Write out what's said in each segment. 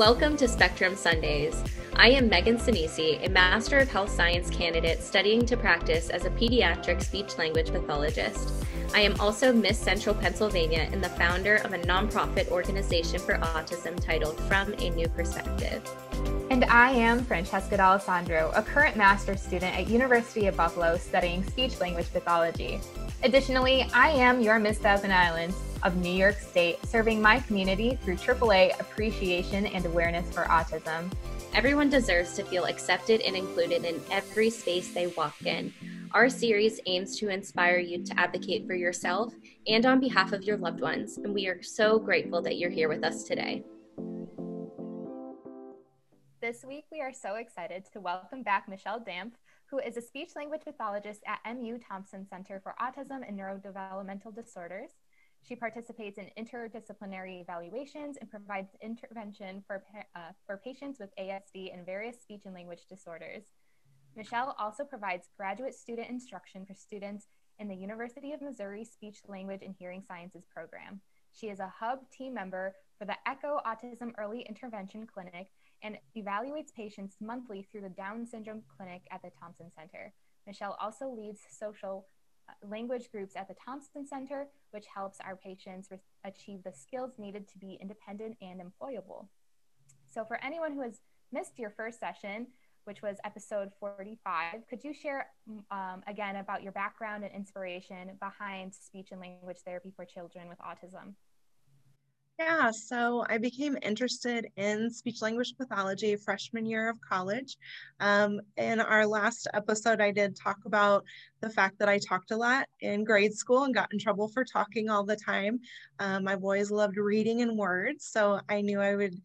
Welcome to Spectrum Sundays. I am Meghan Sinisi, a Master of Health Science candidate studying to practice as a pediatric speech language pathologist. I am also Miss Central Pennsylvania and the founder of a nonprofit organization for autism titled From a New Perspective. And I am Francesca D'Alessandro, a current master's student at University of Buffalo studying speech language pathology. Additionally, I am your Miss Thousand Islands of New York State, serving my community through AAA appreciation and awareness for autism. Everyone deserves to feel accepted and included in every space they walk in. Our series aims to inspire you to advocate for yourself and on behalf of your loved ones, and we are so grateful that you're here with us today. This week, we are so excited to welcome back Michelle Dampf, who is a speech language pathologist at MU Thompson Center for Autism and Neurodevelopmental Disorders. She participates in interdisciplinary evaluations and provides intervention for, uh, for patients with ASD and various speech and language disorders. Michelle also provides graduate student instruction for students in the University of Missouri Speech, Language, and Hearing Sciences program. She is a hub team member for the ECHO Autism Early Intervention Clinic and evaluates patients monthly through the Down Syndrome Clinic at the Thompson Center. Michelle also leads social language groups at the Thompson Center, which helps our patients achieve the skills needed to be independent and employable. So, for anyone who has missed your first session, which was episode 45, could you share um, again about your background and inspiration behind speech and language therapy for children with autism? Yeah, so I became interested in speech language pathology freshman year of college. Um, in our last episode, I did talk about the fact that I talked a lot in grade school and got in trouble for talking all the time. Um, my boys loved reading and words, so I knew I would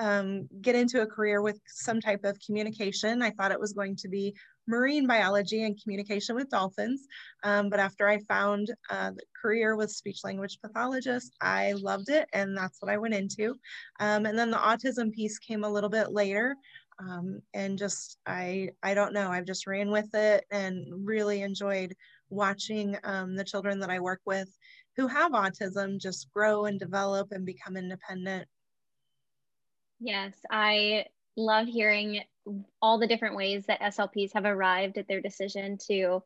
um, get into a career with some type of communication. I thought it was going to be marine biology and communication with dolphins. Um, but after I found uh, the career with speech language pathologist, I loved it and that's what I went into. Um, and then the autism piece came a little bit later. Um, and just I I don't know I've just ran with it and really enjoyed watching um, the children that I work with who have autism just grow and develop and become independent. Yes, I love hearing all the different ways that SLPs have arrived at their decision to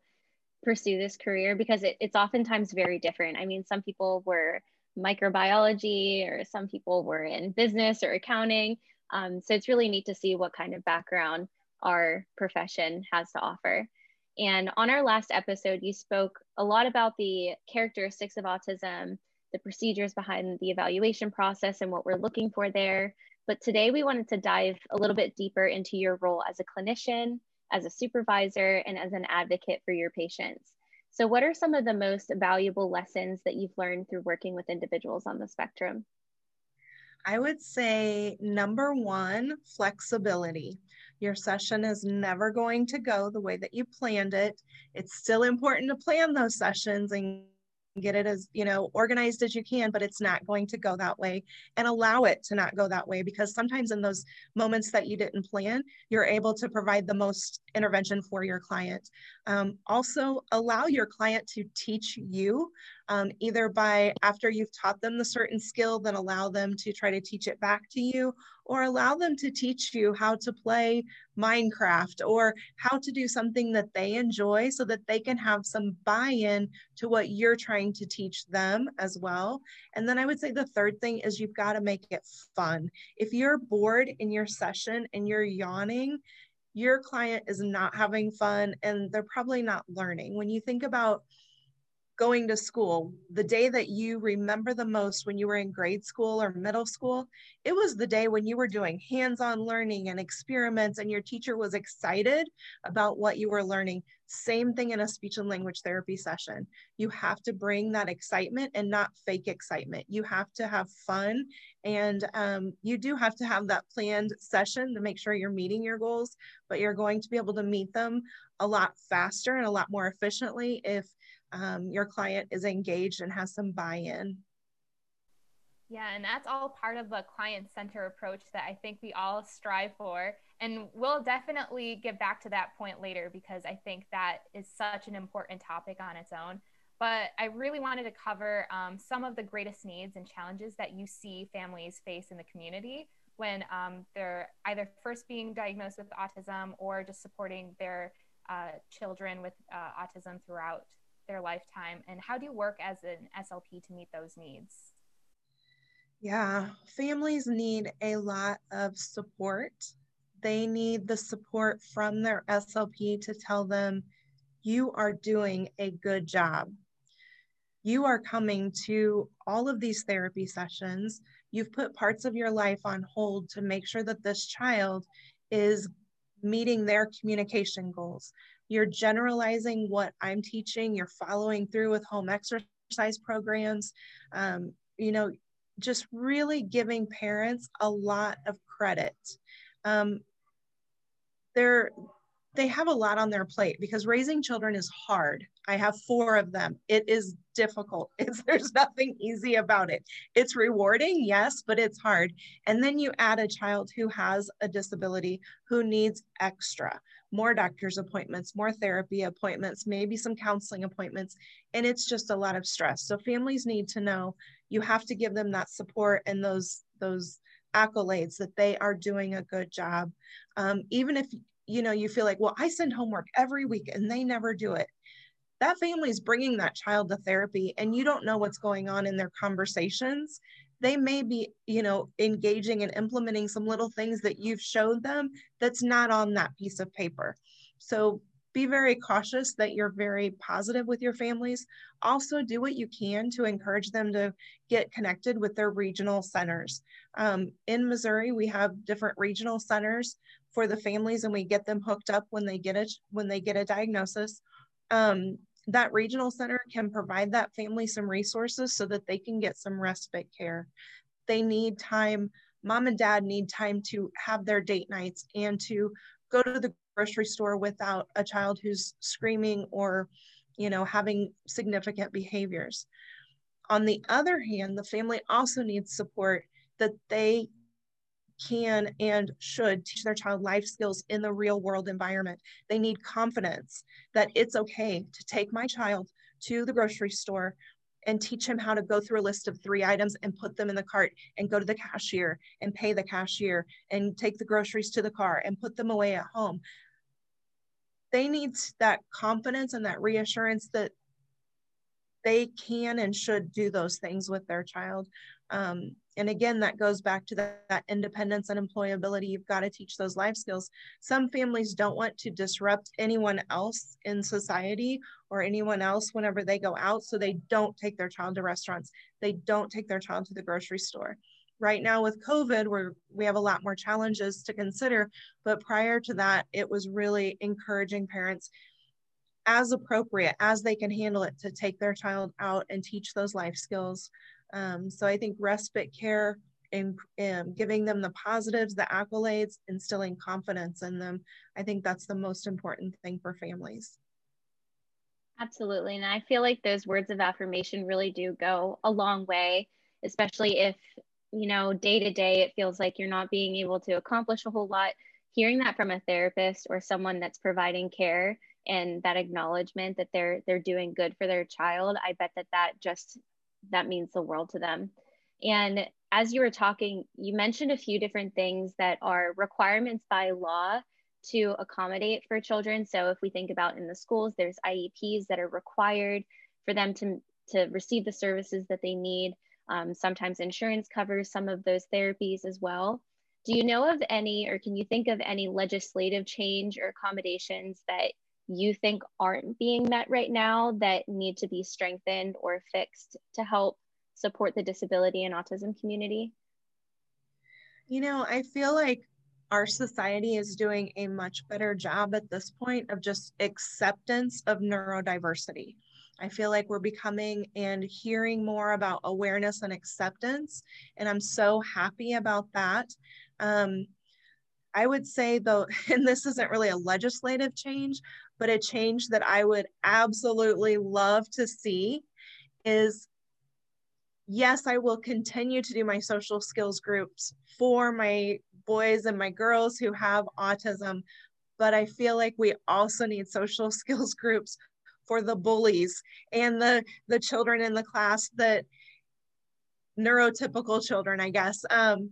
pursue this career because it, it's oftentimes very different. I mean, some people were microbiology or some people were in business or accounting. Um, so it's really neat to see what kind of background our profession has to offer. And on our last episode, you spoke a lot about the characteristics of autism, the procedures behind the evaluation process, and what we're looking for there. But today we wanted to dive a little bit deeper into your role as a clinician, as a supervisor, and as an advocate for your patients. So, what are some of the most valuable lessons that you've learned through working with individuals on the spectrum? I would say number one, flexibility. Your session is never going to go the way that you planned it. It's still important to plan those sessions and get it as you know organized as you can but it's not going to go that way. And allow it to not go that way because sometimes in those moments that you didn't plan you're able to provide the most intervention for your client. Um, also allow your client to teach you um, either by after you've taught them the certain skill then allow them to try to teach it back to you or allow them to teach you how to play minecraft or how to do something that they enjoy so that they can have some buy-in to what you're trying to teach them as well. And then i would say the third thing is you've got to make it fun. If you're bored in your session and you're yawning your client is not having fun and they're probably not learning. When you think about going to school, the day that you remember the most when you were in grade school or middle school, it was the day when you were doing hands on learning and experiments, and your teacher was excited about what you were learning. Same thing in a speech and language therapy session. You have to bring that excitement and not fake excitement. You have to have fun, and um, you do have to have that planned session to make sure you're meeting your goals, but you're going to be able to meet them a lot faster and a lot more efficiently if um, your client is engaged and has some buy-in. Yeah, and that's all part of the client center approach that I think we all strive for. And we'll definitely get back to that point later because I think that is such an important topic on its own. But I really wanted to cover um, some of the greatest needs and challenges that you see families face in the community when um, they're either first being diagnosed with autism or just supporting their uh, children with uh, autism throughout their lifetime? And how do you work as an SLP to meet those needs? Yeah, families need a lot of support. They need the support from their SLP to tell them, you are doing a good job. You are coming to all of these therapy sessions. You've put parts of your life on hold to make sure that this child is meeting their communication goals. You're generalizing what I'm teaching, you're following through with home exercise programs. Um, you know, just really giving parents a lot of credit. Um, they're they have a lot on their plate because raising children is hard. I have four of them. It is difficult. It's, there's nothing easy about it. It's rewarding, yes, but it's hard. And then you add a child who has a disability who needs extra more doctor's appointments, more therapy appointments, maybe some counseling appointments. And it's just a lot of stress. So families need to know you have to give them that support and those, those accolades that they are doing a good job. Um, even if, you know, you feel like, well, I send homework every week and they never do it. That family is bringing that child to therapy and you don't know what's going on in their conversations. They may be you know engaging and implementing some little things that you've showed them that's not on that piece of paper. So be very cautious that you're very positive with your families. Also do what you can to encourage them to get connected with their regional centers. Um, in missouri we have different regional centers for the families and we get them hooked up when they get it when they get a diagnosis um, that regional center can provide that family some resources so that they can get some respite care. They need time, mom and dad need time to have their date nights and to go to the grocery store without a child who's screaming or, you know, having significant behaviors. On the other hand, the family also needs support that they can and should teach their child life skills in the real world environment. They need confidence that it's okay to take my child to the grocery store and teach him how to go through a list of three items and put them in the cart and go to the cashier and pay the cashier and take the groceries to the car and put them away at home. They need that confidence and that reassurance that they can and should do those things with their child. Um, and again, that goes back to that, independence and employability. You've got to teach those life skills. Some families don't want to disrupt anyone else in society or anyone else whenever they go out. So they don't take their child to restaurants. They don't take their child to the grocery store. Right now with COVID, we're, we have a lot more challenges to consider. But prior to that, it was really encouraging parents as appropriate as they can handle it to take their child out and teach those life skills. Um, so I think respite care and, and giving them the positives, the accolades, instilling confidence in them, I think that's the most important thing for families. Absolutely. And I feel like those words of affirmation really do go a long way, especially if, you know, day to day it feels like you're not being able to accomplish a whole lot. Hearing that from a therapist or someone that's providing care and that acknowledgement that they're they're doing good for their child i bet that that just that means the world to them. And as you were talking you mentioned a few different things that are requirements by law to accommodate for children. So if we think about in the schools there's ieps that are required for them to to receive the services that they need. Um, sometimes insurance covers some of those therapies as well. Do you know of any or can you think of any legislative change or accommodations that you think aren't being met right now that need to be strengthened or fixed to help support the disability and autism community? You know, I feel like our society is doing a much better job at this point of just acceptance of neurodiversity. I feel like we're becoming and hearing more about awareness and acceptance, and I'm so happy about that. Um, I would say, though, and this isn't really a legislative change, but a change that I would absolutely love to see is yes, I will continue to do my social skills groups for my boys and my girls who have autism, but I feel like we also need social skills groups for the bullies and the the children in the class that neurotypical children, I guess. Um,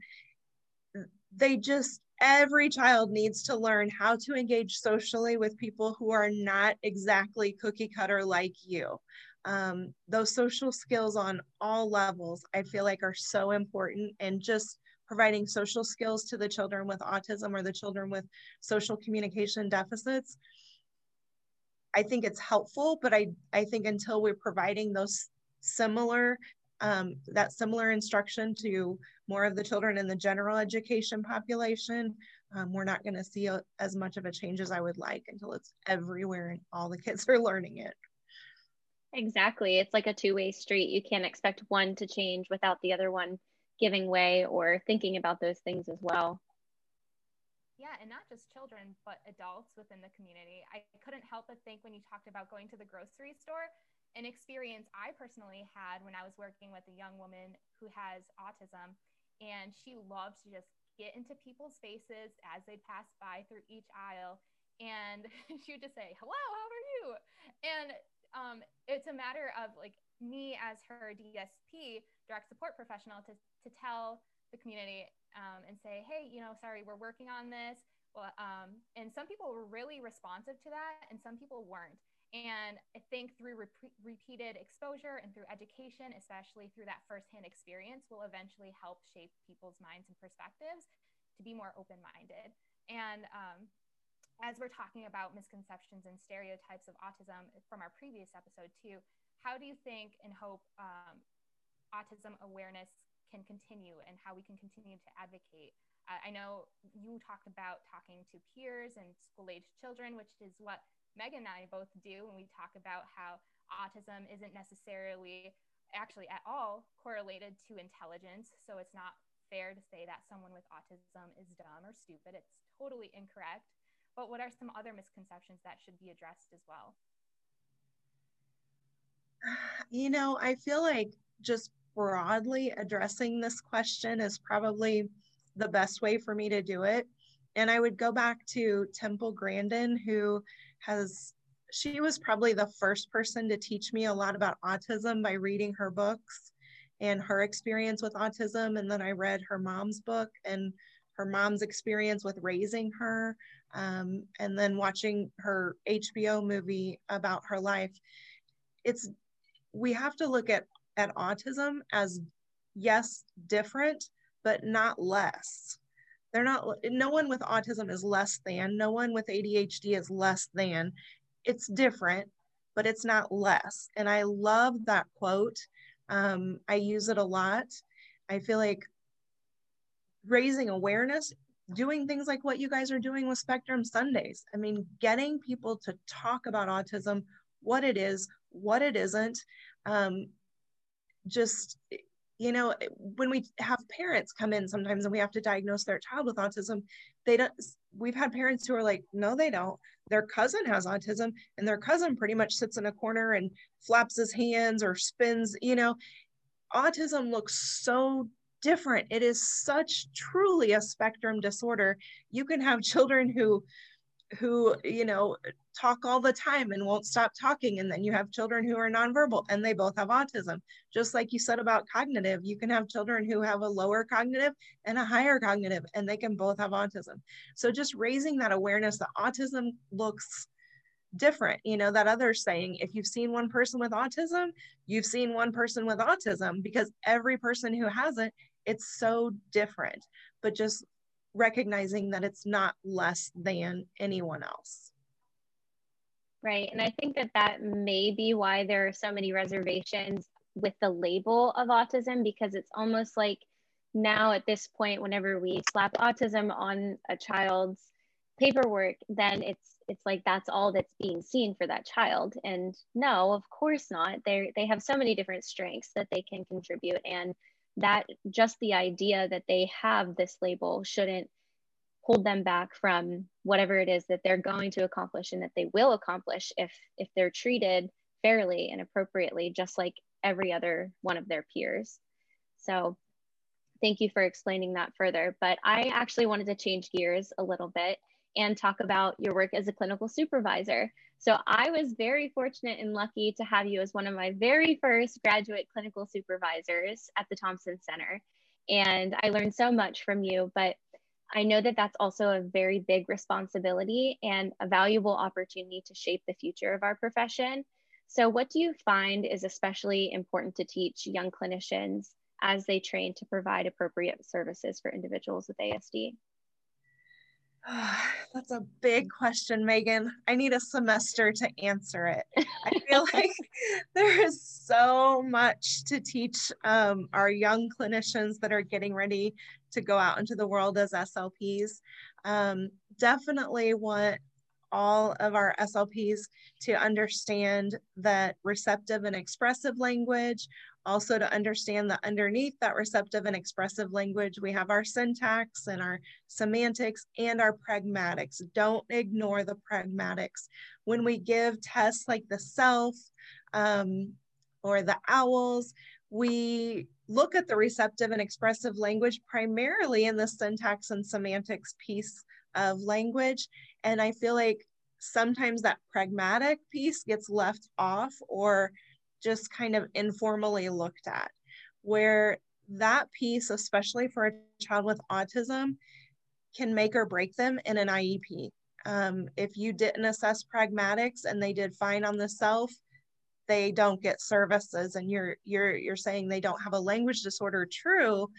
they just every child needs to learn how to engage socially with people who are not exactly cookie cutter like you. Um, those social skills on all levels i feel like are so important and just providing social skills to the children with autism or the children with social communication deficits i think it's helpful but i i think until we're providing those similar um, that similar instruction to more of the children in the general education population, um, we're not going to see a, as much of a change as I would like until it's everywhere and all the kids are learning it. Exactly. It's like a two way street. You can't expect one to change without the other one giving way or thinking about those things as well. Yeah, and not just children, but adults within the community. I couldn't help but think when you talked about going to the grocery store, an experience I personally had when I was working with a young woman who has autism, and she loved to just get into people's faces as they pass by through each aisle. And she would just say, Hello, how are you? And um, it's a matter of like me as her DSP, direct support professional, to, to tell the community um, and say, Hey, you know, sorry, we're working on this. Well, um, and some people were really responsive to that, and some people weren't. And I think through re- repeated exposure and through education, especially through that firsthand experience, will eventually help shape people's minds and perspectives to be more open minded. And um, as we're talking about misconceptions and stereotypes of autism from our previous episode, too, how do you think and hope um, autism awareness can continue and how we can continue to advocate? Uh, I know you talked about talking to peers and school aged children, which is what Meghan and I both do when we talk about how autism isn't necessarily actually at all correlated to intelligence. So it's not fair to say that someone with autism is dumb or stupid. It's totally incorrect. But what are some other misconceptions that should be addressed as well? You know, I feel like just broadly addressing this question is probably the best way for me to do it. And I would go back to Temple Grandin, who has she was probably the first person to teach me a lot about autism by reading her books and her experience with autism. And then i read her mom's book and her mom's experience with raising her um, and then watching her hbo movie about her life. It's we have to look at at autism as yes different but not less they're not, no one with autism is less than, no one with ADHD is less than. It's different, but it's not less. And I love that quote. Um, I use it a lot. I feel like raising awareness, doing things like what you guys are doing with Spectrum Sundays. I mean, getting people to talk about autism, what it is, what it isn't. Um, just you know when we have parents come in sometimes and we have to diagnose their child with autism they don't we've had parents who are like no they don't. Their cousin has autism and their cousin pretty much sits in a corner and flaps his hands or spins you know? Autism looks so different. It is such truly a spectrum disorder. You can have children who who you know talk all the time and won't stop talking and then you have children who are nonverbal and they both have autism. Just like you said about cognitive you can have children who have a lower cognitive and a higher cognitive and they can both have autism. So just raising that awareness that autism looks different you know that other saying if you've seen one person with autism you've seen one person with autism because every person who has it it's so different. But just recognizing that it's not less than anyone else. Right. And I think that that may be why there are so many reservations with the label of autism because it's almost like now at this point whenever we slap autism on a child's paperwork then it's it's like that's all that's being seen for that child and no of course not they they have so many different strengths that they can contribute and that just the idea that they have this label shouldn't hold them back from whatever it is that they're going to accomplish and that they will accomplish if if they're treated fairly and appropriately just like every other one of their peers so thank you for explaining that further but i actually wanted to change gears a little bit and talk about your work as a clinical supervisor so I was very fortunate and lucky to have you as one of my very first graduate clinical supervisors at the Thompson Center. And I learned so much from you. But I know that that's also a very big responsibility and a valuable opportunity to shape the future of our profession. So, what do you find is especially important to teach young clinicians as they train to provide appropriate services for individuals with ASD? That's a big question, Meghan. I need a semester to answer it. I feel like there is so much to teach um, our young clinicians that are getting ready to go out into the world as SLPs. Um, definitely want all of our SLPs to understand that receptive and expressive language also to understand that underneath that receptive and expressive language, we have our syntax and our semantics and our pragmatics. Don't ignore the pragmatics. When we give tests like the CELF um, or the OWLS, we look at the receptive and expressive language primarily in the syntax and semantics piece of language. And I feel like sometimes that pragmatic piece gets left off or just kind of informally looked at, where that piece, especially for a child with autism, can make or break them in an IEP. Um, if you didn't assess pragmatics and they did fine on the CELF, they don't get services, and you're you're you're saying they don't have a language disorder. True,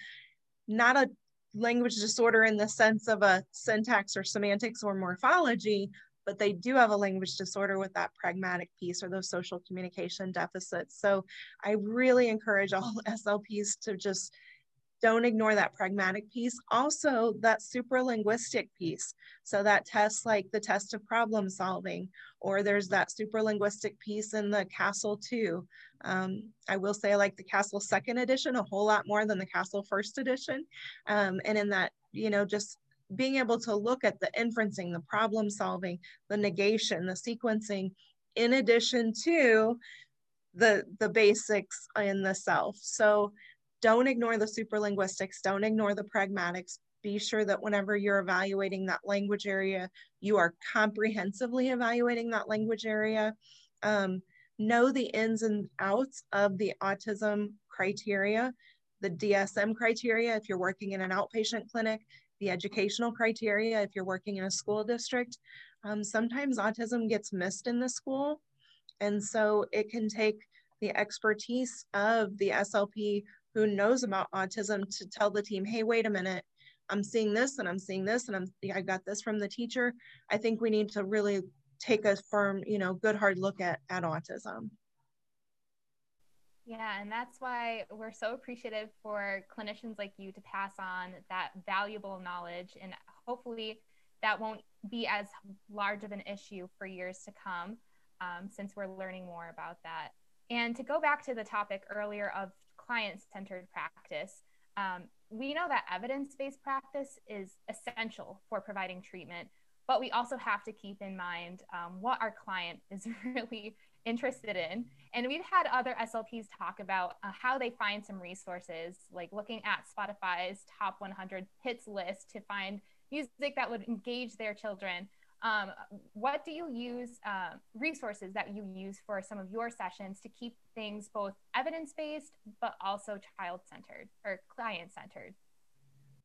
not a language disorder in the sense of a syntax or semantics or morphology, but they do have a language disorder with that pragmatic piece or those social communication deficits. So I really encourage all SLPs to just don't ignore that pragmatic piece. Also, that supralinguistic piece. So that test like the test of problem solving, or there's that supralinguistic piece in the CASL too. Um, I will say I like the CASL second edition a whole lot more than the CASL first edition. Um, and in that, you know, just being able to look at the inferencing, the problem solving, the negation, the sequencing, in addition to the, the basics in the CELF. So don't ignore the supralinguistics, don't ignore the pragmatics. Be sure that whenever you're evaluating that language area, you are comprehensively evaluating that language area. Um, know the ins and outs of the autism criteria, the DSM criteria if you're working in an outpatient clinic, the educational criteria if you're working in a school district. Um, sometimes autism gets missed in the school. And so it can take the expertise of the SLP who knows about autism to tell the team, hey, wait a minute, I'm seeing this and I'm seeing this and I'm I got this from the teacher. I think we need to really take a firm, you know, good hard look at, at autism. Yeah, and that's why we're so appreciative for clinicians like you to pass on that valuable knowledge. And hopefully, that won't be as large of an issue for years to come um, since we're learning more about that. And to go back to the topic earlier of client centered practice, um, we know that evidence based practice is essential for providing treatment, but we also have to keep in mind um, what our client is really interested in. And we've had other SLPs talk about uh, how they find some resources, like looking at Spotify's top 100 hits list to find music that would engage their children. Um, what do you use, uh, resources that you use for some of your sessions to keep things both evidence based, but also child centered or client centered?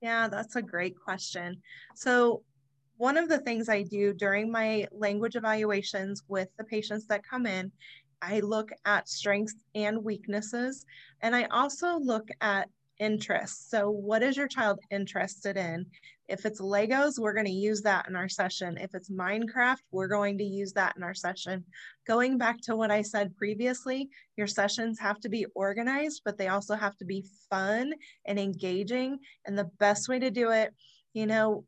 Yeah, that's a great question. So, one of the things I do during my language evaluations with the patients that come in, I look at strengths and weaknesses, and I also look at interests. So, what is your child interested in? If it's Legos, we're going to use that in our session. If it's Minecraft, we're going to use that in our session. Going back to what I said previously, your sessions have to be organized, but they also have to be fun and engaging. And the best way to do it, you know,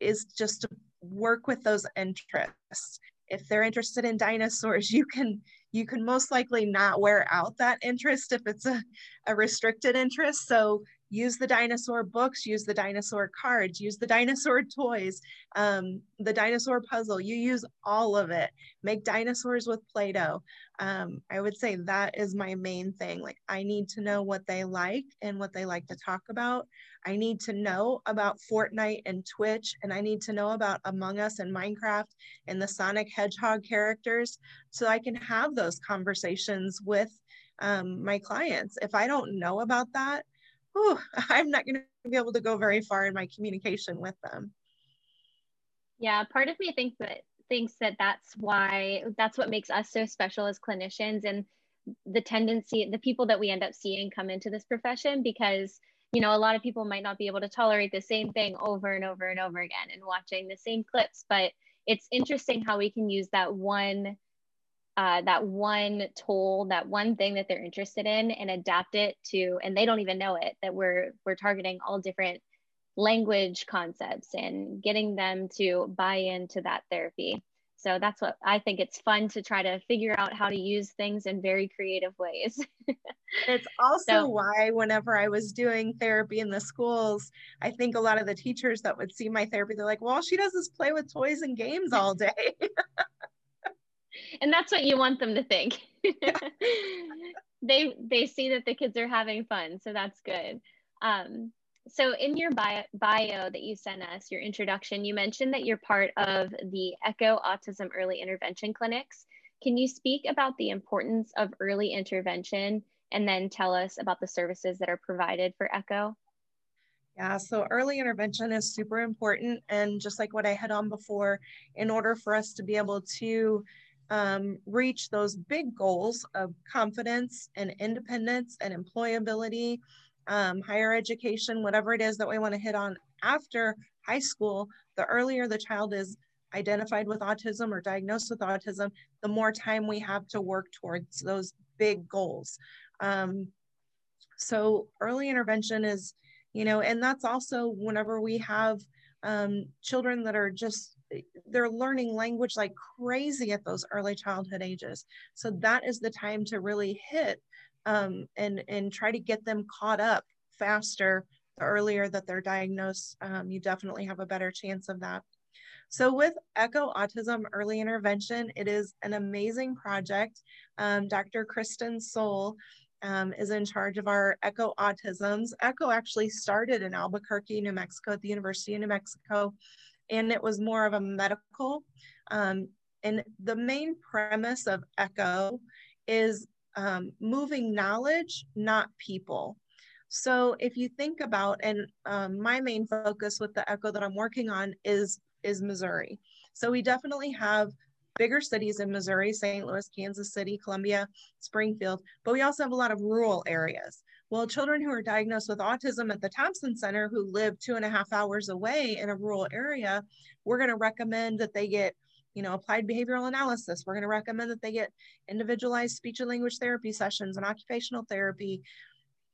is just to work with those interests. If they're interested in dinosaurs, you can you can most likely not wear out that interest if it's a, a restricted interest. So use the dinosaur books, use the dinosaur cards, use the dinosaur toys, um, the dinosaur puzzle. You use all of it. Make dinosaurs with Play Doh. Um, I would say that is my main thing. Like, I need to know what they like and what they like to talk about. I need to know about Fortnite and Twitch, and I need to know about Among Us and Minecraft and the Sonic Hedgehog characters so I can have those conversations with um, my clients. If I don't know about that, whew, I'm not going to be able to go very far in my communication with them. Yeah, part of me thinks that thinks that that's why that's what makes us so special as clinicians and the tendency the people that we end up seeing come into this profession because you know a lot of people might not be able to tolerate the same thing over and over and over again and watching the same clips but it's interesting how we can use that one uh, that one tool that one thing that they're interested in and adapt it to and they don't even know it that we're we're targeting all different language concepts and getting them to buy into that therapy so that's what I think it's fun to try to figure out how to use things in very creative ways. it's also so, why whenever I was doing therapy in the schools, I think a lot of the teachers that would see my therapy, they're like, well, she does this play with toys and games all day. and that's what you want them to think. they they see that the kids are having fun, so that's good. Um, so in your bio, bio that you sent us, your introduction, you mentioned that you're part of the ECHO Autism Early Intervention Clinics. Can you speak about the importance of early intervention and then tell us about the services that are provided for ECHO? Yeah, so early intervention is super important. And just like what I had on before, in order for us to be able to um, reach those big goals of confidence and independence and employability um, higher education, whatever it is that we want to hit on after high school, the earlier the child is identified with autism or diagnosed with autism, the more time we have to work towards those big goals. Um, so early intervention is, you know, and that's also whenever we have um, children that are just they're learning language like crazy at those early childhood ages. So that is the time to really hit um, and and try to get them caught up faster the earlier that they're diagnosed. Um, you definitely have a better chance of that. So with echo autism early intervention it is an amazing project. Um, dr Kristin Sohl um, is in charge of our echo autisms. Echo actually started in albuquerque new mexico at the university of new mexico and it was more of a medical um, and the main premise of echo is um, moving knowledge, not people. So if you think about, and um, my main focus with the ECHO that I'm working on is, is Missouri. So we definitely have bigger cities in Missouri, St. Louis, Kansas City, Columbia, Springfield, but we also have a lot of rural areas. Well, children who are diagnosed with autism at the Thompson Center who live two and a half hours away in a rural area, we're going to recommend that they get you know, applied behavioral analysis. We're going to recommend that they get individualized speech and language therapy sessions and occupational therapy.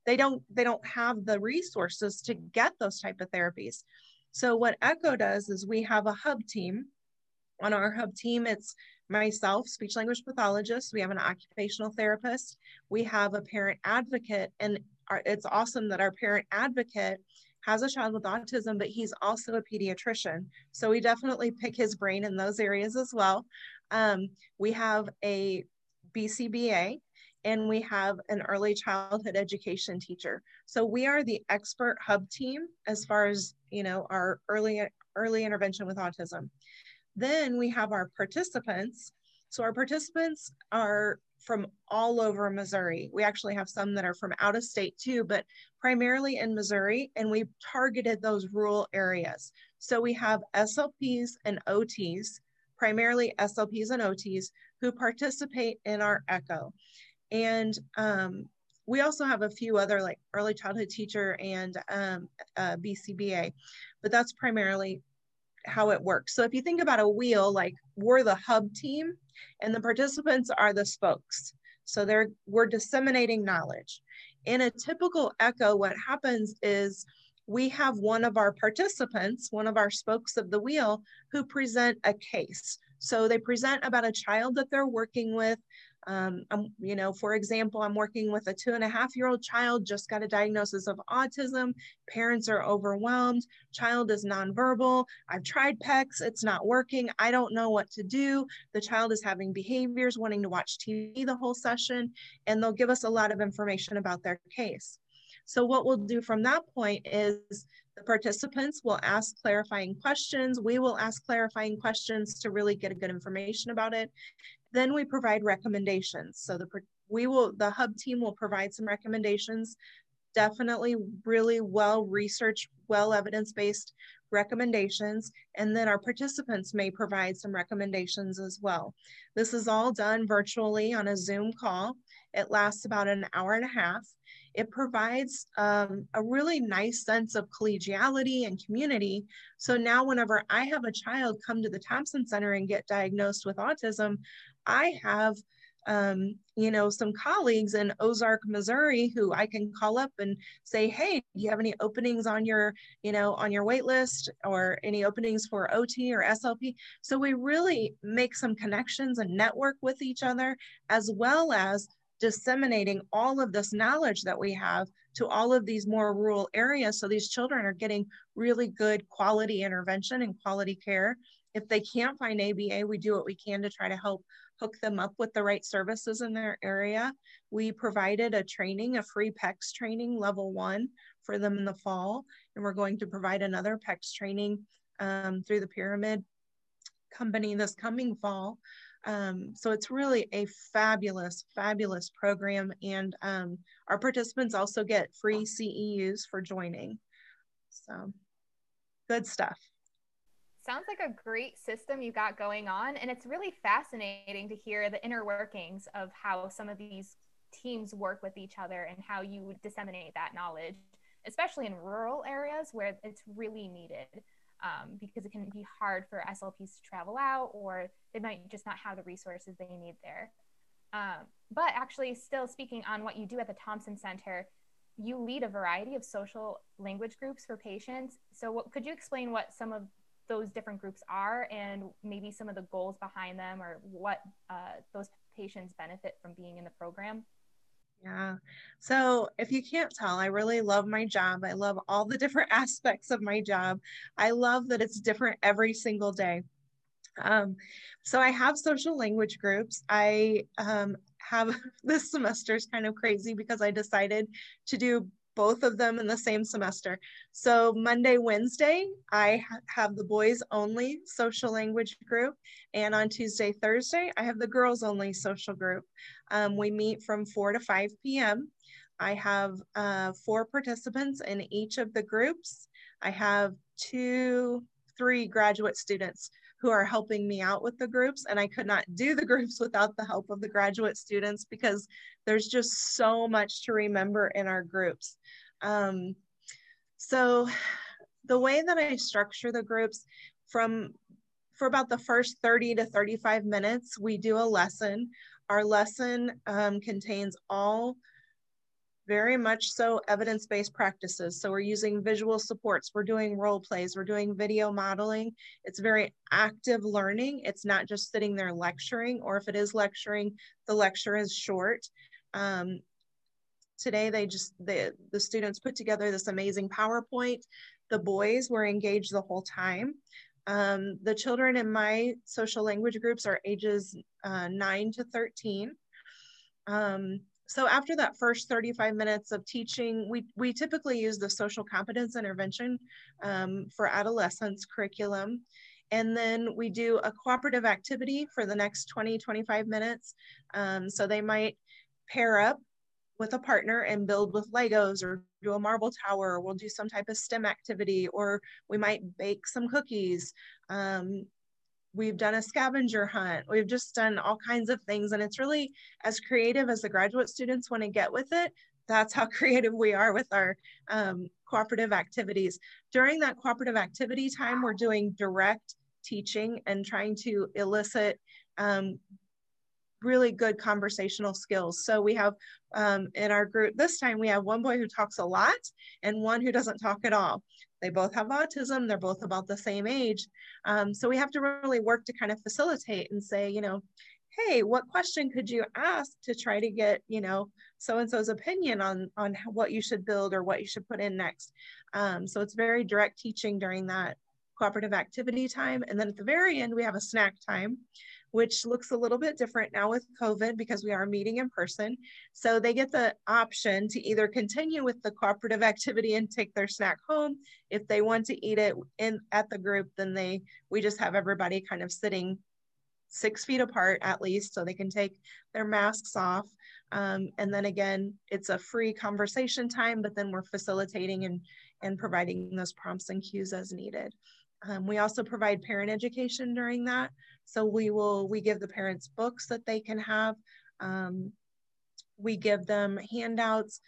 They don't they don't have the resources to get those type of therapies. So what ECHO does is we have a hub team. On our hub team, it's myself, speech language pathologist. We have an occupational therapist. We have a parent advocate, and our, it's awesome that our parent advocate has a child with autism, but he's also a pediatrician. So we definitely pick his brain in those areas as well. Um, we have a BCBA and we have an early childhood education teacher. So we are the expert hub team as far as, you know, our early early intervention with autism. Then we have our participants. So our participants are from all over Missouri. We actually have some that are from out of state too, but primarily in Missouri, and we've targeted those rural areas. So we have SLPs and OTs, primarily SLPs and OTs, who participate in our ECHO. And um, we also have a few other like early childhood teacher and um, uh, BCBA, but that's primarily how it works. So if you think about a wheel, like we're the hub team and the participants are the spokes. So they're we're disseminating knowledge. In a typical echo, what happens is we have one of our participants, one of our spokes of the wheel, who present a case. So they present about a child that they're working with um, I'm, you know, for example, I'm working with a two and a half year old child, just got a diagnosis of autism. Parents are overwhelmed. Child is nonverbal. I've tried PECS, it's not working. I don't know what to do. The child is having behaviors, wanting to watch TV the whole session, and they'll give us a lot of information about their case. So what we'll do from that point is the participants will ask clarifying questions. We will ask clarifying questions to really get a good information about it. Then we provide recommendations. So the we will the hub team will provide some recommendations definitely really well researched, well evidence based recommendations, and then our participants may provide some recommendations as well. This is all done virtually on a Zoom call. It lasts about an hour and a half. It provides um, a really nice sense of collegiality and community. So now, whenever I have a child come to the Thompson Center and get diagnosed with autism, I have um, you know, some colleagues in Ozark, Missouri, who I can call up and say, hey, do you have any openings on your, you know, on your wait list or any openings for OT or SLP? So we really make some connections and network with each other, as well as disseminating all of this knowledge that we have to all of these more rural areas. So these children are getting really good quality intervention and quality care. If they can't find ABA, we do what we can to try to help hook them up with the right services in their area. We provided a training, a free PECS training, level one, for them in the fall. And we're going to provide another PECS training um, through the Pyramid Company this coming fall. Um, so it's really a fabulous, fabulous program. And um, our participants also get free CEUs for joining. So good stuff. Sounds like a great system you got going on. And it's really fascinating to hear the inner workings of how some of these teams work with each other and how you disseminate that knowledge, especially in rural areas where it's really needed. Um, because it can be hard for SLPs to travel out or they might just not have the resources they need there. Um, but actually, still speaking on what you do at the Thompson Center, you lead a variety of social language groups for patients. So, what, could you explain what some of those different groups are and maybe some of the goals behind them or what uh, those patients benefit from being in the program? Yeah. So if you can't tell, I really love my job. I love all the different aspects of my job. I love that it's different every single day. Um, so I have social language groups. I um, have this semester is kind of crazy because I decided to do both of them in the same semester. So Monday, Wednesday, I ha have the boys only social language group. And on Tuesday, Thursday, I have the girls only social group. Um, we meet from 4 to 5 p.m. I have uh, four participants in each of the groups. I have two, three graduate students who are helping me out with the groups. And I could not do the groups without the help of the graduate students because there's just so much to remember in our groups. Um, so the way that I structure the groups from for about the first 30 to 35 minutes, we do a lesson. Our lesson um, contains all very much so evidence-based practices. So we're using visual supports, we're doing role plays, we're doing video modeling. It's very active learning. It's not just sitting there lecturing, or if it is lecturing, the lecture is short. Um, today they just, the, the students put together this amazing PowerPoint. The boys were engaged the whole time. Um, the children in my social language groups are ages uh, 9 to 13. Um, so after that first 35 minutes of teaching, we, we typically use the social competence intervention um, for adolescents curriculum. And then we do a cooperative activity for the next 20, 25 minutes. Um, so they might pair up with a partner and build with Legos or do a marble tower, or we'll do some type of STEM activity, or we might bake some cookies. Um, We've done a scavenger hunt. We've just done all kinds of things. And it's really as creative as the graduate students want to get with it. That's how creative we are with our um, cooperative activities. During that cooperative activity time, we're doing direct teaching and trying to elicit um, really good conversational skills. So we have um, in our group this time, we have one boy who talks a lot and one who doesn't talk at all. They both have autism. They're both about the same age. Um, so we have to really work to kind of facilitate and say, you know, hey, what question could you ask to try to get, you know, so-and-so's opinion on, on what you should build or what you should put in next. Um, so it's very direct teaching during that cooperative activity time. And then at the very end, we have a snack time which looks a little bit different now with COVID because we are meeting in person. So they get the option to either continue with the cooperative activity and take their snack home. If they want to eat it in at the group, then they we just have everybody kind of sitting six feet apart at least so they can take their masks off. Um, and then again, it's a free conversation time, but then we're facilitating and, and providing those prompts and cues as needed. Um, we also provide parent education during that. So we will, we give the parents books that they can have. Um, we give them handouts.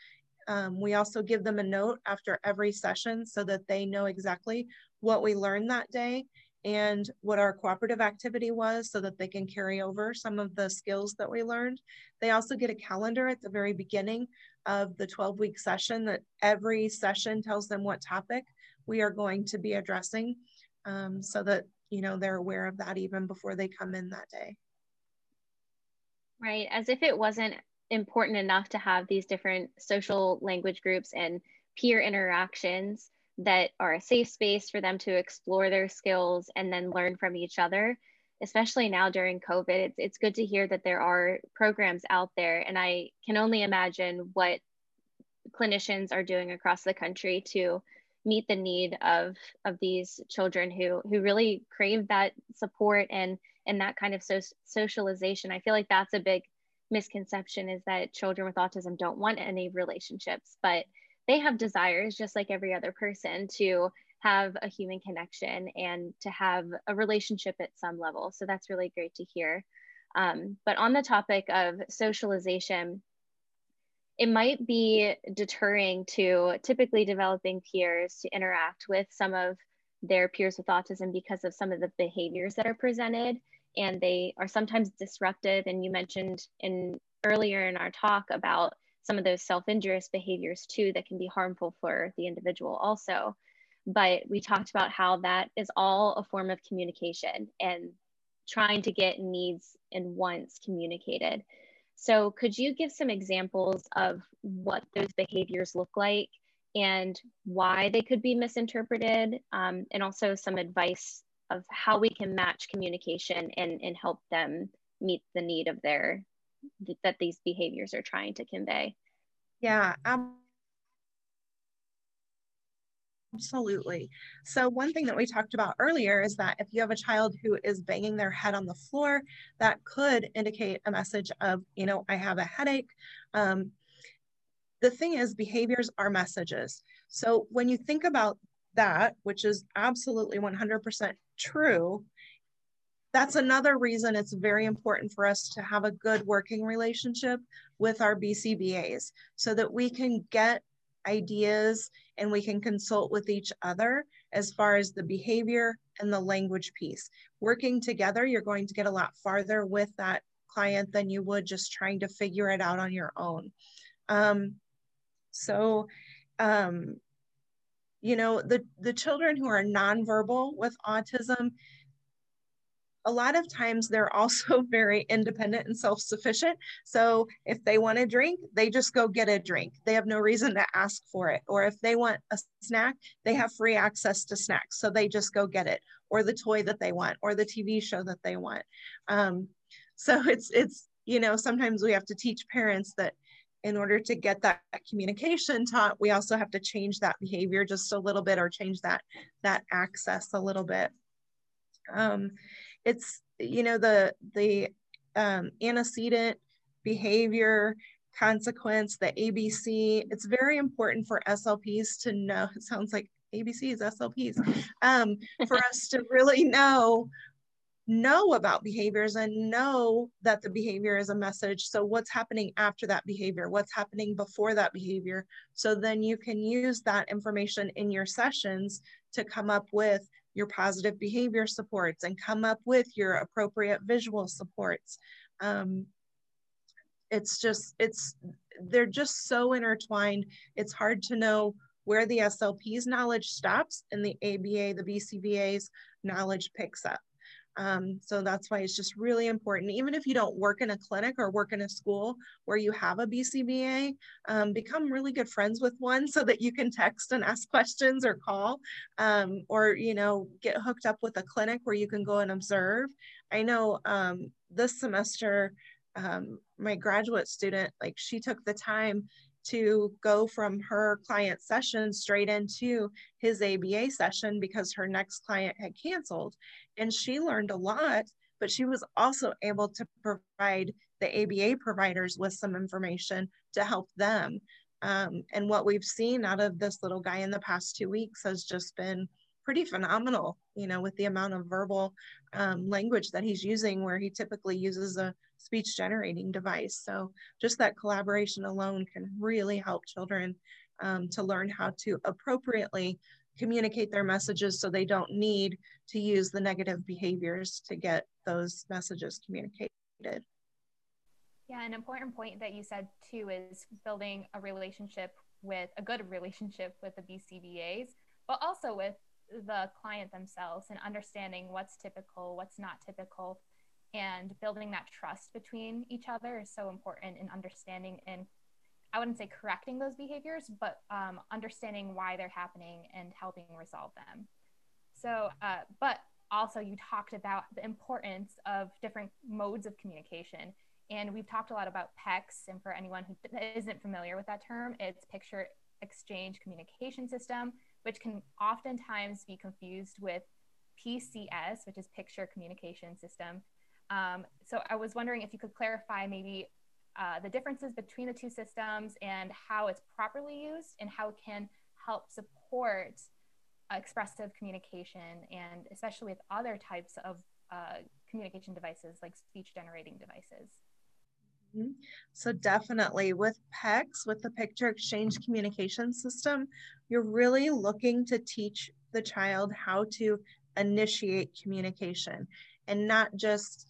Um, we also give them a note after every session so that they know exactly what we learned that day and what our cooperative activity was so that they can carry over some of the skills that we learned. They also get a calendar at the very beginning of the 12 week session that every session tells them what topic we are going to be addressing um, so that you know they're aware of that even before they come in that day. Right, as if it wasn't important enough to have these different social language groups and peer interactions that are a safe space for them to explore their skills and then learn from each other especially now during covid it's, it's good to hear that there are programs out there and i can only imagine what clinicians are doing across the country to meet the need of of these children who who really crave that support and and that kind of so, socialization i feel like that's a big misconception is that children with autism don't want any relationships but they have desires just like every other person to have a human connection and to have a relationship at some level. So that's really great to hear. Um, but on the topic of socialization, it might be deterring to typically developing peers to interact with some of their peers with autism because of some of the behaviors that are presented. And they are sometimes disruptive. And you mentioned in earlier in our talk about some of those self-injurious behaviors too that can be harmful for the individual also. But we talked about how that is all a form of communication and trying to get needs and wants communicated so could you give some examples of what those behaviors look like and why they could be misinterpreted um, and also some advice of how we can match communication and, and help them meet the need of their that these behaviors are trying to convey. Yeah, absolutely. So one thing that we talked about earlier is that if you have a child who is banging their head on the floor, that could indicate a message of, you know, I have a headache. Um, the thing is, behaviors are messages. So when you think about that, which is absolutely 100% true, that's another reason it's very important for us to have a good working relationship with our BCBAs so that we can get ideas and we can consult with each other as far as the behavior and the language piece. Working together, you're going to get a lot farther with that client than you would just trying to figure it out on your own. Um, so, um, you know, the, the children who are nonverbal with autism, a lot of times they're also very independent and self-sufficient. So if they want a drink, they just go get a drink. They have no reason to ask for it. Or if they want a snack, they have free access to snacks. So they just go get it or the toy that they want or the TV show that they want. Um, so it's, it's, you know, sometimes we have to teach parents that in order to get that communication taught, we also have to change that behavior just a little bit or change that, that access a little bit. Um, it's you know the the um, antecedent behavior consequence the abc it's very important for slps to know it sounds like abcs slps um, for us to really know know about behaviors and know that the behavior is a message. So, what's happening after that behavior? What's happening before that behavior? So, then you can use that information in your sessions to come up with your positive behavior supports and come up with your appropriate visual supports. Um, it's just, it's, they're just so intertwined. It's hard to know where the SLP's knowledge stops and the ABA, the BCBA's knowledge picks up. Um, so that's why it's just really important. Even if you don't work in a clinic or work in a school where you have a BCBA, um, become really good friends with one so that you can text and ask questions or call, um, or you know get hooked up with a clinic where you can go and observe. I know um, this semester, um, my graduate student, like she took the time to go from her client session straight into his ABA session because her next client had canceled. And she learned a lot but she was also able to provide the ABA providers with some information to help them. Um, and what we've seen out of this little guy in the past two weeks has just been pretty phenomenal, you know, with the amount of verbal um, language that he's using, where he typically uses a speech generating device. So just that collaboration alone can really help children um, to learn how to appropriately communicate their messages so they don't need to use the negative behaviors to get those messages communicated. Yeah, an important point that you said too is building a relationship with a good relationship with the BCBAs, but also with the client themselves and understanding what's typical, what's not typical, and building that trust between each other is so important in understanding and I wouldn't say correcting those behaviors, but um, understanding why they're happening and helping resolve them. So, uh, but also you talked about the importance of different modes of communication. And we've talked a lot about PECS. And for anyone who isn't familiar with that term, it's picture exchange communication system which can oftentimes be confused with PCS, which is Picture Communication System. Um, so I was wondering if you could clarify maybe uh, the differences between the two systems and how it's properly used and how it can help support expressive communication and especially with other types of uh, communication devices like speech generating devices. Mm-hmm. So definitely with PECS, with the Picture Exchange Communication System, you're really looking to teach the child how to initiate communication and not just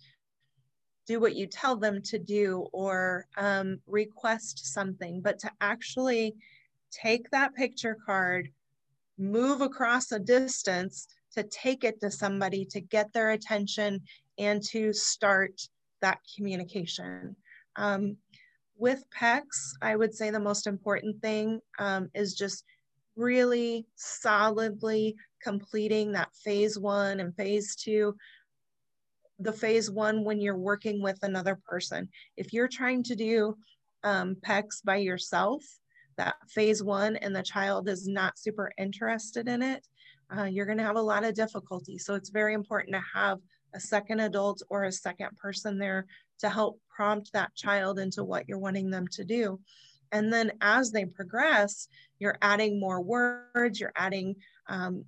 do what you tell them to do or um, request something, but to actually take that picture card, move across a distance to take it to somebody to get their attention and to start that communication. Um, with PECS, I would say the most important thing um, is just really solidly completing that phase one and phase two. The phase one when you're working with another person. If you're trying to do um, PECS by yourself, that phase one and the child is not super interested in it, uh, you're going to have a lot of difficulty. So it's very important to have a second adult or a second person there to help prompt that child into what you're wanting them to do. And then as they progress, you're adding more words, you're adding um,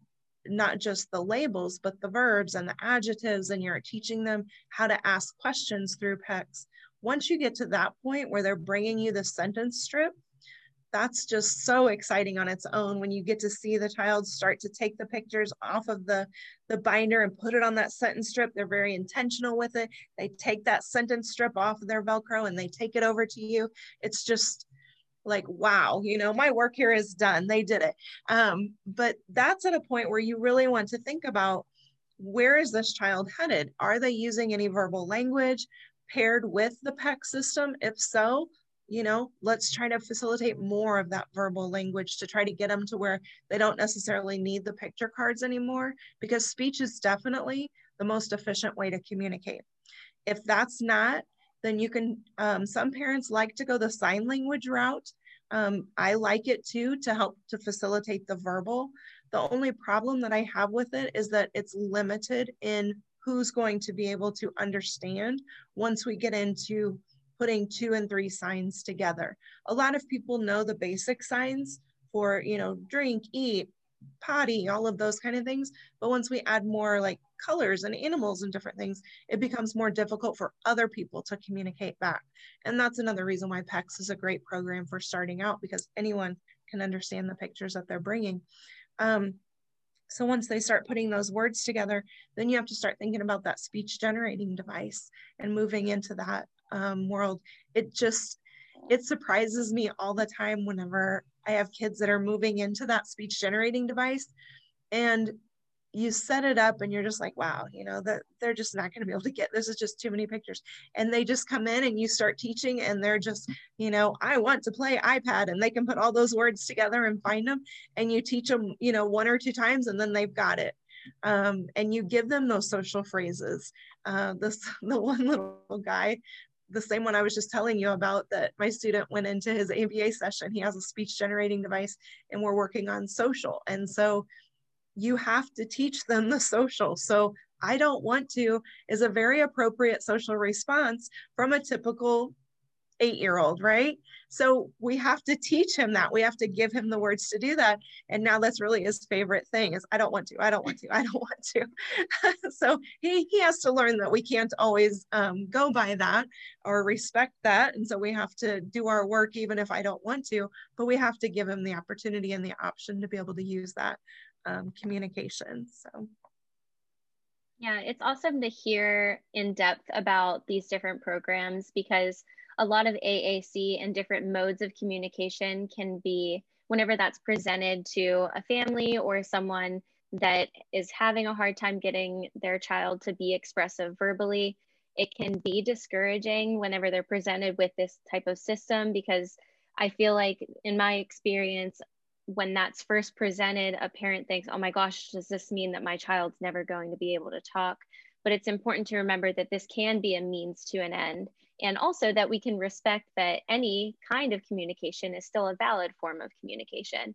not just the labels, but the verbs and the adjectives, and you're teaching them how to ask questions through PECS. Once you get to that point where they're bringing you the sentence strip, that's just so exciting on its own when you get to see the child start to take the pictures off of the the binder and put it on that sentence strip. They're very intentional with it. They take that sentence strip off of their velcro and they take it over to you. It's just like wow you know my work here is done. They did it. Um, but that's at a point where you really want to think about where is this child headed? Are they using any verbal language paired with the PEC system? If so you know let's try to facilitate more of that verbal language to try to get them to where they don't necessarily need the picture cards anymore because speech is definitely the most efficient way to communicate. If that's not then you can um, some parents like to go the sign language route. Um, i like it too to help to facilitate the verbal. The only problem that i have with it is that it's limited in who's going to be able to understand. Once we get into putting two and three signs together. A lot of people know the basic signs for, you know, drink, eat, potty, all of those kind of things. But once we add more like colors and animals and different things, it becomes more difficult for other people to communicate back. And that's another reason why PECS is a great program for starting out because anyone can understand the pictures that they're bringing. Um, so once they start putting those words together, then you have to start thinking about that speech generating device and moving into that um, world. It just, it surprises me all the time whenever I have kids that are moving into that speech generating device and you set it up and you're just like, wow, you know, that they're just not going to be able to get this is just too many pictures. And they just come in and you start teaching and they're just, you know, I want to play iPad and they can put all those words together and find them. And you teach them, you know, one or two times and then they've got it. Um, and you give them those social phrases. Uh, this the one little guy the same one I was just telling you about that my student went into his ABA session. He has a speech generating device and we're working on social. And so you have to teach them the social. So I don't want to is a very appropriate social response from a typical eight year old, right? So we have to teach him that. We have to give him the words to do that. And now that's really his favorite thing is I don't want to, I don't want to, I don't want to. so he, he has to learn that we can't always um, go by that or respect that. And so we have to do our work even if I don't want to, but we have to give him the opportunity and the option to be able to use that um, communication. So. Yeah, it's awesome to hear in depth about these different programs because a lot of AAC and different modes of communication can be whenever that's presented to a family or someone that is having a hard time getting their child to be expressive verbally. It can be discouraging whenever they're presented with this type of system because i feel like in my experience when that's first presented a parent thinks oh my gosh does this mean that my child's never going to be able to talk? But it's important to remember that this can be a means to an end and also that we can respect that any kind of communication is still a valid form of communication.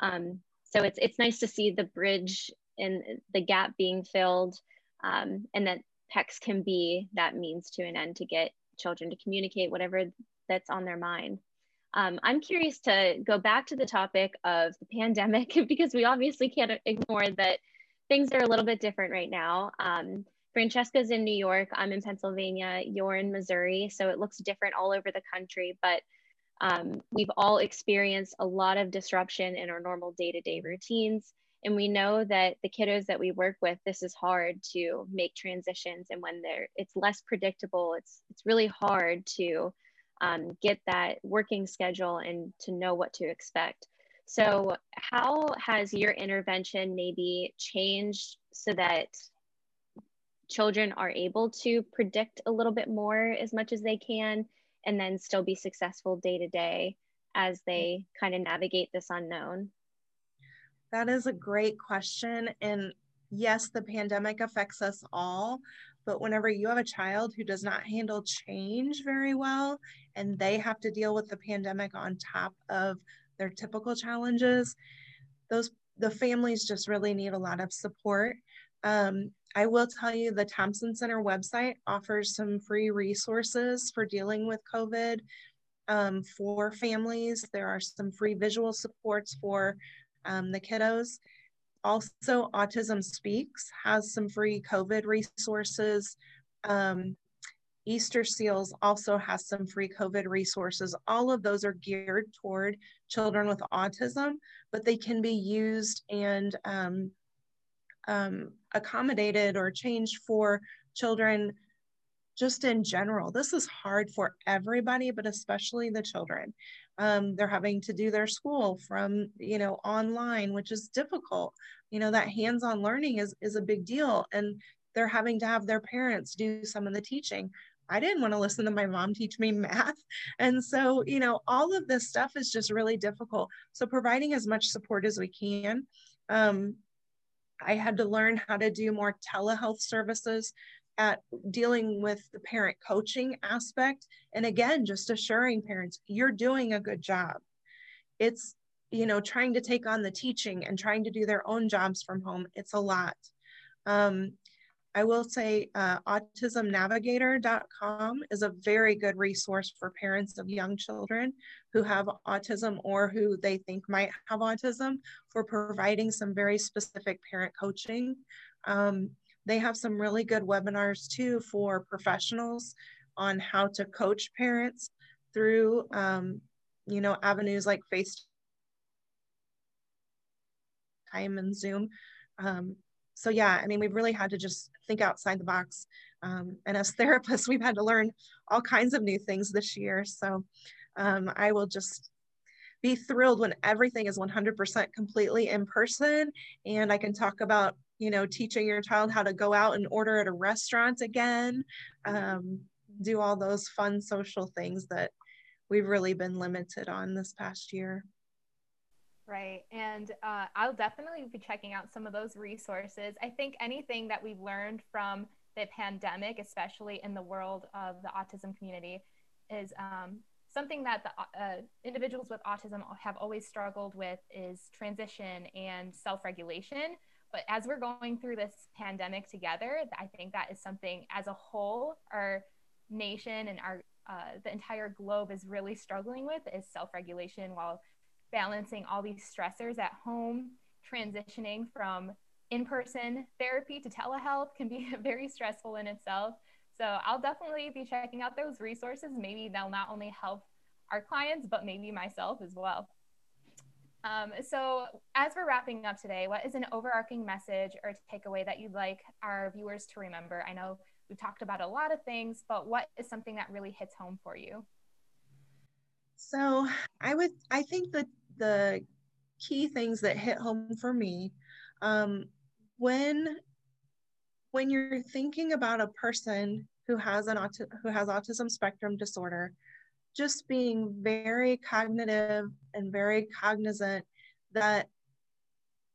Um, so it's, it's nice to see the bridge and the gap being filled um, and that PECS can be that means to an end to get children to communicate whatever that's on their mind. Um, I'm curious to go back to the topic of the pandemic because we obviously can't ignore that things are a little bit different right now. Um, Francesca's in New York, I'm in Pennsylvania, you're in Missouri, so it looks different all over the country, but um, we've all experienced a lot of disruption in our normal day to day routines. And we know that the kiddos that we work with, this is hard to make transitions. And when they're, it's less predictable, it's, it's really hard to um, get that working schedule and to know what to expect. So, how has your intervention maybe changed so that children are able to predict a little bit more as much as they can and then still be successful day to day as they kind of navigate this unknown? That is a great question. And yes, the pandemic affects us all. But whenever you have a child who does not handle change very well and they have to deal with the pandemic on top of their typical challenges, those the families just really need a lot of support. Um, I will tell you the Thompson Center website offers some free resources for dealing with COVID um, for families. There are some free visual supports for um, the kiddos. Also, Autism Speaks has some free COVID resources. Um, Easter Seals also has some free COVID resources. All of those are geared toward children with autism, but they can be used and um, accommodated or changed for children just in general. This is hard for everybody, but especially the children. Um, they're having to do their school from, you know, online, which is difficult. You know, that hands-on learning is, is a big deal. And they're having to have their parents do some of the teaching. I didn't want to listen to my mom teach me math. And so, you know, all of this stuff is just really difficult. So providing as much support as we can. Um, I had to learn how to do more telehealth services at dealing with the parent coaching aspect. And again, just assuring parents, you're doing a good job. It's, you know, trying to take on the teaching and trying to do their own jobs from home. It's a lot. Um, I will say uh, autismnavigator.com is a very good resource for parents of young children who have autism or who they think might have autism for providing some very specific parent coaching. Um, they have some really good webinars too for professionals on how to coach parents through, um, you know, avenues like FaceTime and Zoom. Um, so yeah, I mean, we've really had to just think outside the box. Um, and as therapists, we've had to learn all kinds of new things this year. So um, I will just be thrilled when everything is 100% completely in person and I can talk about, you know, teaching your child how to go out and order at a restaurant again, um, do all those fun social things that we've really been limited on this past year. Right. And uh, I'll definitely be checking out some of those resources. I think anything that we've learned from the pandemic, especially in the world of the autism community, is um, something that the uh, individuals with autism have always struggled with is transition and self-regulation But as we're going through this pandemic together, I think that is something as a whole, our nation and our uh, the entire globe is really struggling with is self-regulation while balancing all these stressors at home, transitioning from in-person therapy to telehealth can be very stressful in itself. So I'll definitely be checking out those resources. Maybe they'll not only help our clients, but maybe myself as well. Um, so, as we're wrapping up today, what is an overarching message or takeaway that you'd like our viewers to remember? I know we've talked about a lot of things, but what is something that really hits home for you? So, I would, I think that the key things that hit home for me, um, when when you're thinking about a person who has an auti- who has autism spectrum disorder, just being very cognitive and very cognizant that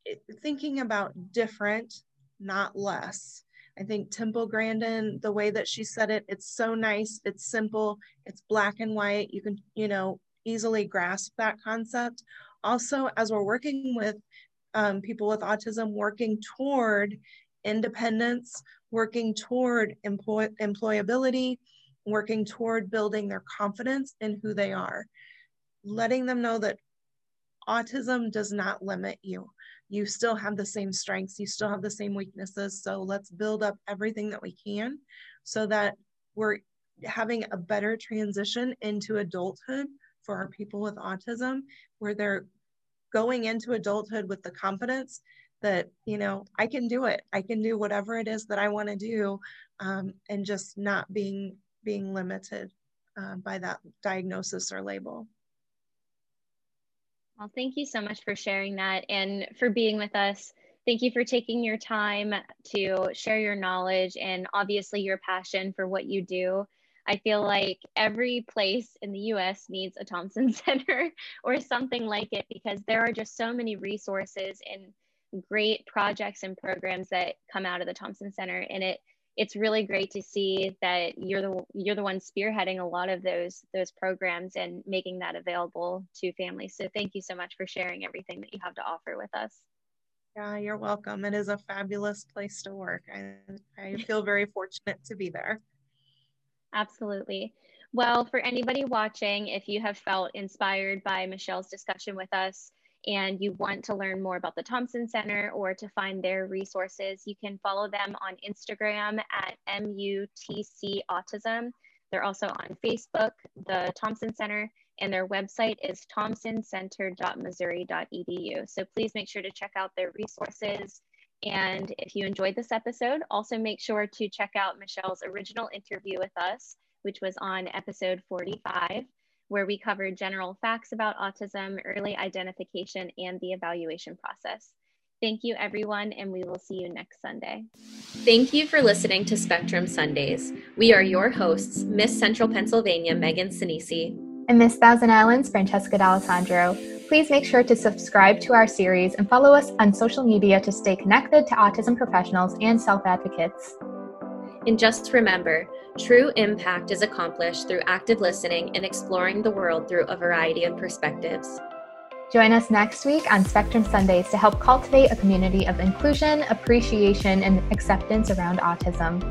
it, thinking about different, not less. I think Temple Grandin, the way that she said it, it's so nice, it's simple, it's black and white. You can, you know, easily grasp that concept. Also, as we're working with um, people with autism, working toward independence, working toward employ- employability, working toward building their confidence in who they are, letting them know that autism does not limit you. You still have the same strengths, you still have the same weaknesses. So let's build up everything that we can so that we're having a better transition into adulthood for our people with autism, where they're going into adulthood with the confidence that you know i can do it i can do whatever it is that i want to do um, and just not being being limited uh, by that diagnosis or label. Well, thank you so much for sharing that and for being with us. Thank you for taking your time to share your knowledge and obviously your passion for what you do. I feel like every place in the US needs a Thompson Center or something like it because there are just so many resources and great projects and programs that come out of the Thompson Center. And it it's really great to see that you're the you're the one spearheading a lot of those those programs and making that available to families. So thank you so much for sharing everything that you have to offer with us. Yeah, you're welcome. It is a fabulous place to work. I, I feel very fortunate to be there. Absolutely. Well, for anybody watching, if you have felt inspired by Michelle's discussion with us, and you want to learn more about the Thompson Center or to find their resources, you can follow them on Instagram at MUTC Autism. They're also on Facebook, the Thompson Center, and their website is thompsoncenter.missouri.edu. So please make sure to check out their resources. And if you enjoyed this episode, also make sure to check out Michelle's original interview with us, which was on episode 45 where we covered general facts about autism, early identification, and the evaluation process. Thank you, everyone, and we will see you next Sunday. Thank you for listening to Spectrum Sundays. We are your hosts, Miss Central Pennsylvania, Meghan Sinisi, and Miss Thousand Islands, Francesca D'Alessandro. Please make sure to subscribe to our series and follow us on social media to stay connected to autism professionals and self advocates. And just remember, true impact is accomplished through active listening and exploring the world through a variety of perspectives. Join us next week on Spectrum Sundays to help cultivate a community of inclusion, appreciation, and acceptance around autism.